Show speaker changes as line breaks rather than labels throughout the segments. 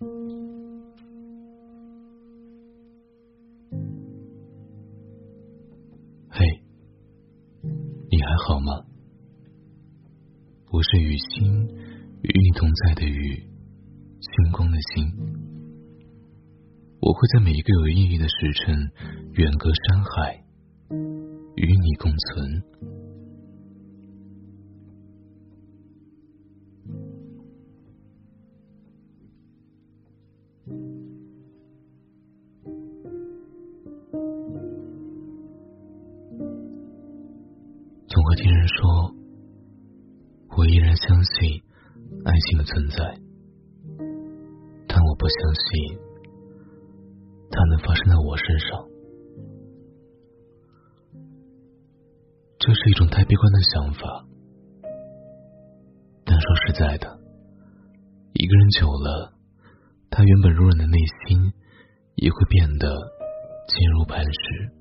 嘿，你还好吗？我是雨星，与你同在的雨，星光的星。我会在每一个有意义的时辰，远隔山海，与你共存。会听人说，我依然相信爱情的存在，但我不相信它能发生在我身上。这是一种太悲观的想法，但说实在的，一个人久了，他原本柔软的内心也会变得坚如磐石。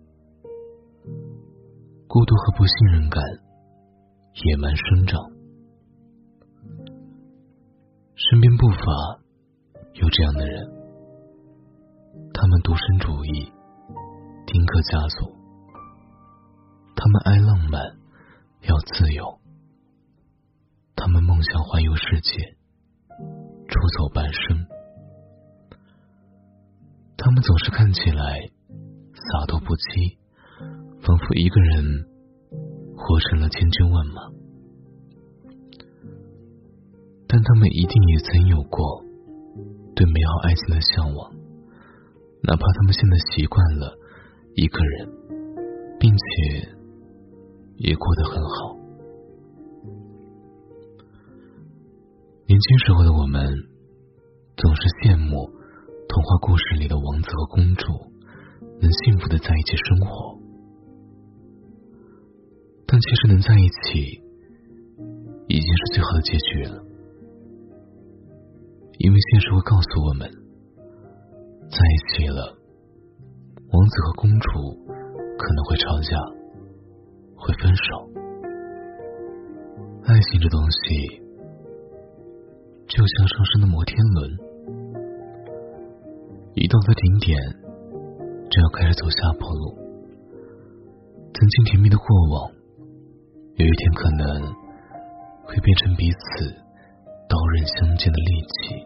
孤独和不信任感野蛮生长，身边不乏有这样的人，他们独身主义，丁克家族，他们爱浪漫，要自由，他们梦想环游世界，出走半生，他们总是看起来洒脱不羁。仿佛一个人活成了千军万马，但他们一定也曾有过对美好爱情的向往，哪怕他们现在习惯了一个人，并且也过得很好。年轻时候的我们总是羡慕童话故事里的王子和公主能幸福的在一起生活。但其实能在一起，已经是最好的结局了。因为现实会告诉我们，在一起了，王子和公主可能会吵架，会分手。爱情这东西，就像上升的摩天轮，一到了顶点，就要开始走下坡路。曾经甜蜜的过往。有一天可能会变成彼此刀刃相见的利器。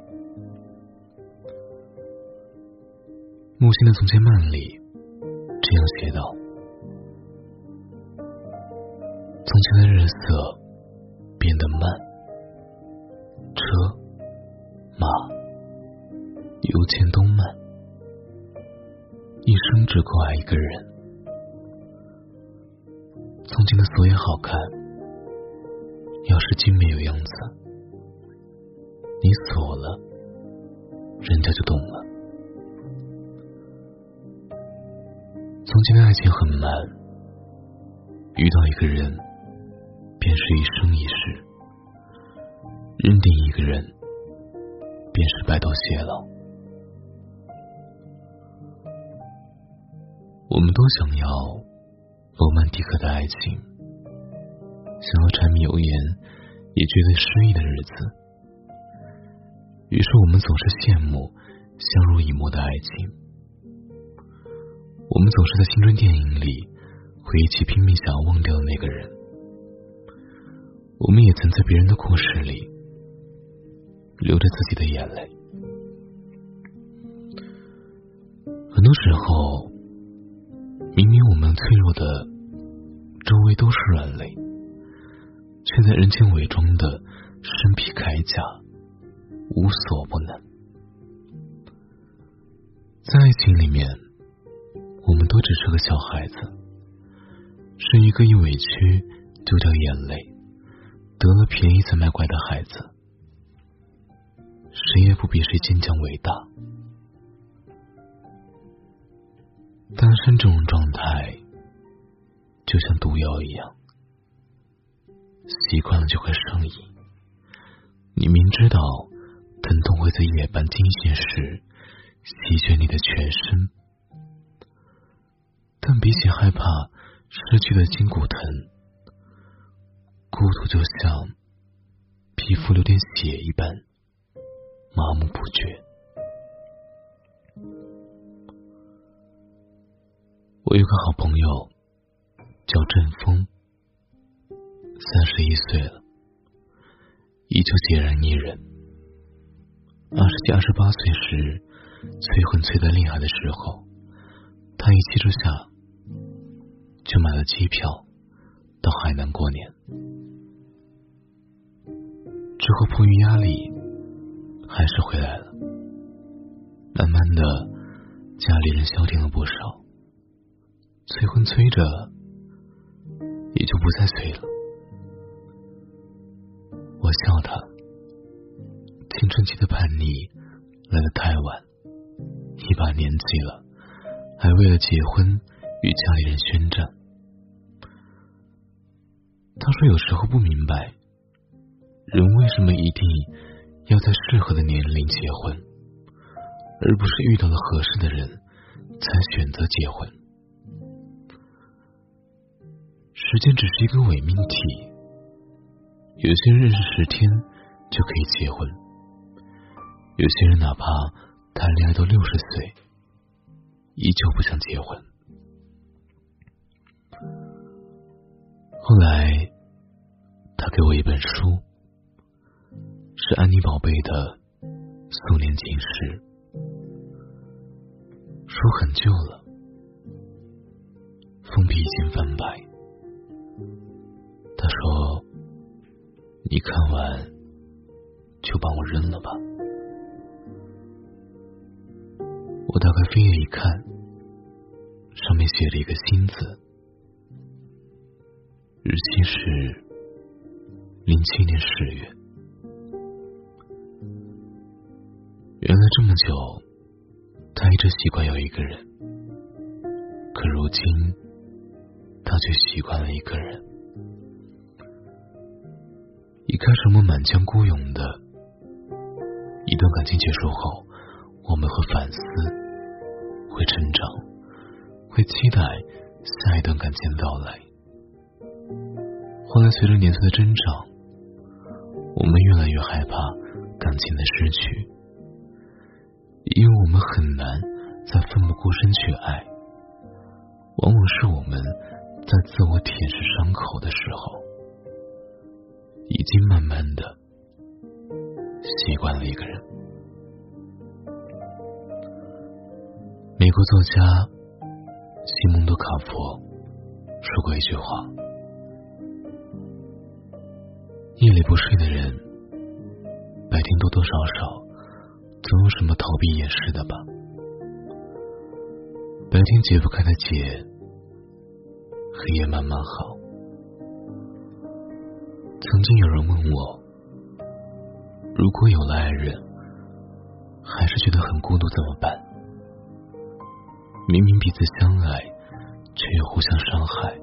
木心的《从前慢》里这样写道：“从前的日色变得慢，车马邮件都慢，一生只够爱一个人。”从前的锁也好看，钥匙精没有样子。你锁了，人家就懂了。从前的爱情很慢，遇到一个人，便是一生一世；认定一个人，便是白头偕老。我们都想要。罗曼蒂克的爱情，想要柴米油盐也觉得诗意的日子，于是我们总是羡慕相濡以沫的爱情。我们总是在青春电影里回忆起拼命想要忘掉的那个人。我们也曾在别人的故事里流着自己的眼泪。很多时候，明明我们脆弱的。周围都是软肋，却在人间伪装的身披铠甲，无所不能。在爱情里面，我们都只是个小孩子，是一个一委屈就掉眼泪，得了便宜才卖乖的孩子，谁也不比谁坚强伟大。单身这种状态。就像毒药一样，习惯了就会上瘾。你明知道疼痛会在夜半惊醒时席卷你的全身，但比起害怕失去的筋骨疼，孤独就像皮肤流点血一般麻木不觉。我有个好朋友叫振峰，三十一岁了，依旧孑然一人。二十七、二十八岁时，催婚催得厉害的时候，他一气之下就买了机票到海南过年。之后迫于压力，还是回来了。慢慢的，家里人消停了不少，催婚催着，也就不再催了。我笑他，青春期的叛逆来的太晚，一把年纪了，还为了结婚与家里人宣战。他说有时候不明白，人为什么一定要在适合的年龄结婚。而不是遇到了合适的人才选择结婚。时间只是一个伪命题，有些人认识十天就可以结婚，有些人哪怕谈恋爱到六十岁，依旧不想结婚。后来，他给我一本书，是安妮宝贝的《素年锦时》。书很旧了，封皮已经泛白。你看完就把我扔了吧。”我打开扉页一看，上面写了一个“新”字，日期是零七年十月。原来这么久。他一直习惯有一个人，可如今他却习惯了一个人。一开始我们满腔孤勇的，一段感情结束后，我们会反思，会成长，会期待下一段感情到来。后来随着年岁的增长，我们越来越害怕感情的失去。因为我们很难再奋不顾身去爱，往往是我们在自我舔舐伤口的时候，已经慢慢的习惯了一个人。美国作家西蒙多卡佛说过一句话：“夜里不睡的人，白天多多少少。”总有什么逃避掩饰的吧？白天解不开的结，黑夜慢慢好。曾经有人问我，如果有了爱人，还是觉得很孤独怎么办？明明彼此相爱，却又互相伤害。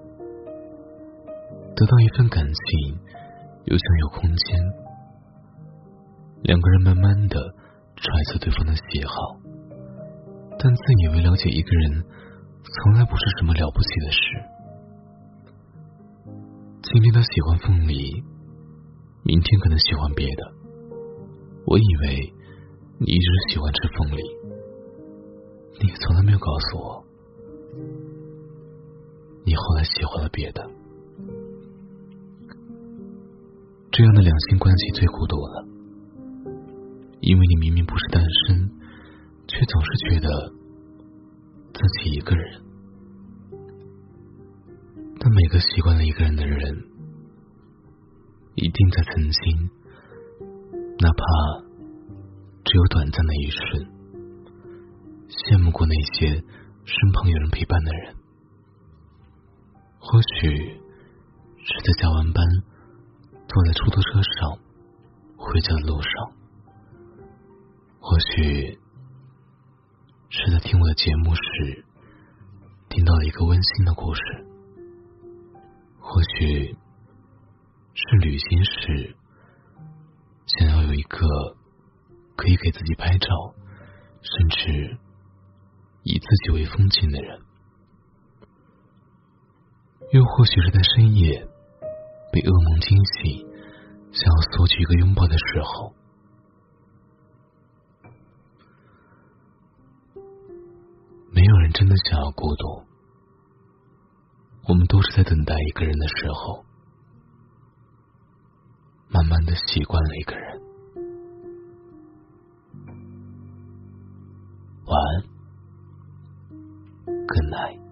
得到一份感情，又想有空间，两个人慢慢的。揣测对方的喜好，但自以为了解一个人，从来不是什么了不起的事。今天他喜欢凤梨，明天可能喜欢别的。我以为你一直喜欢吃凤梨，你从来没有告诉我，你后来喜欢了别的。这样的两性关系最孤独了。因为你明明不是单身，却总是觉得自己一个人。但每个习惯了一个人的人，一定在曾经，哪怕只有短暂的一瞬，羡慕过那些身旁有人陪伴的人。或许是在加完班，坐在出租车上回家的路上。或许是在听我的节目时，听到了一个温馨的故事；或许是旅行时，想要有一个可以给自己拍照，甚至以自己为风景的人；又或许是在深夜被噩梦惊醒，想要索取一个拥抱的时候。没有人真的想要孤独，我们都是在等待一个人的时候，慢慢的习惯了一个人。晚安，Good night。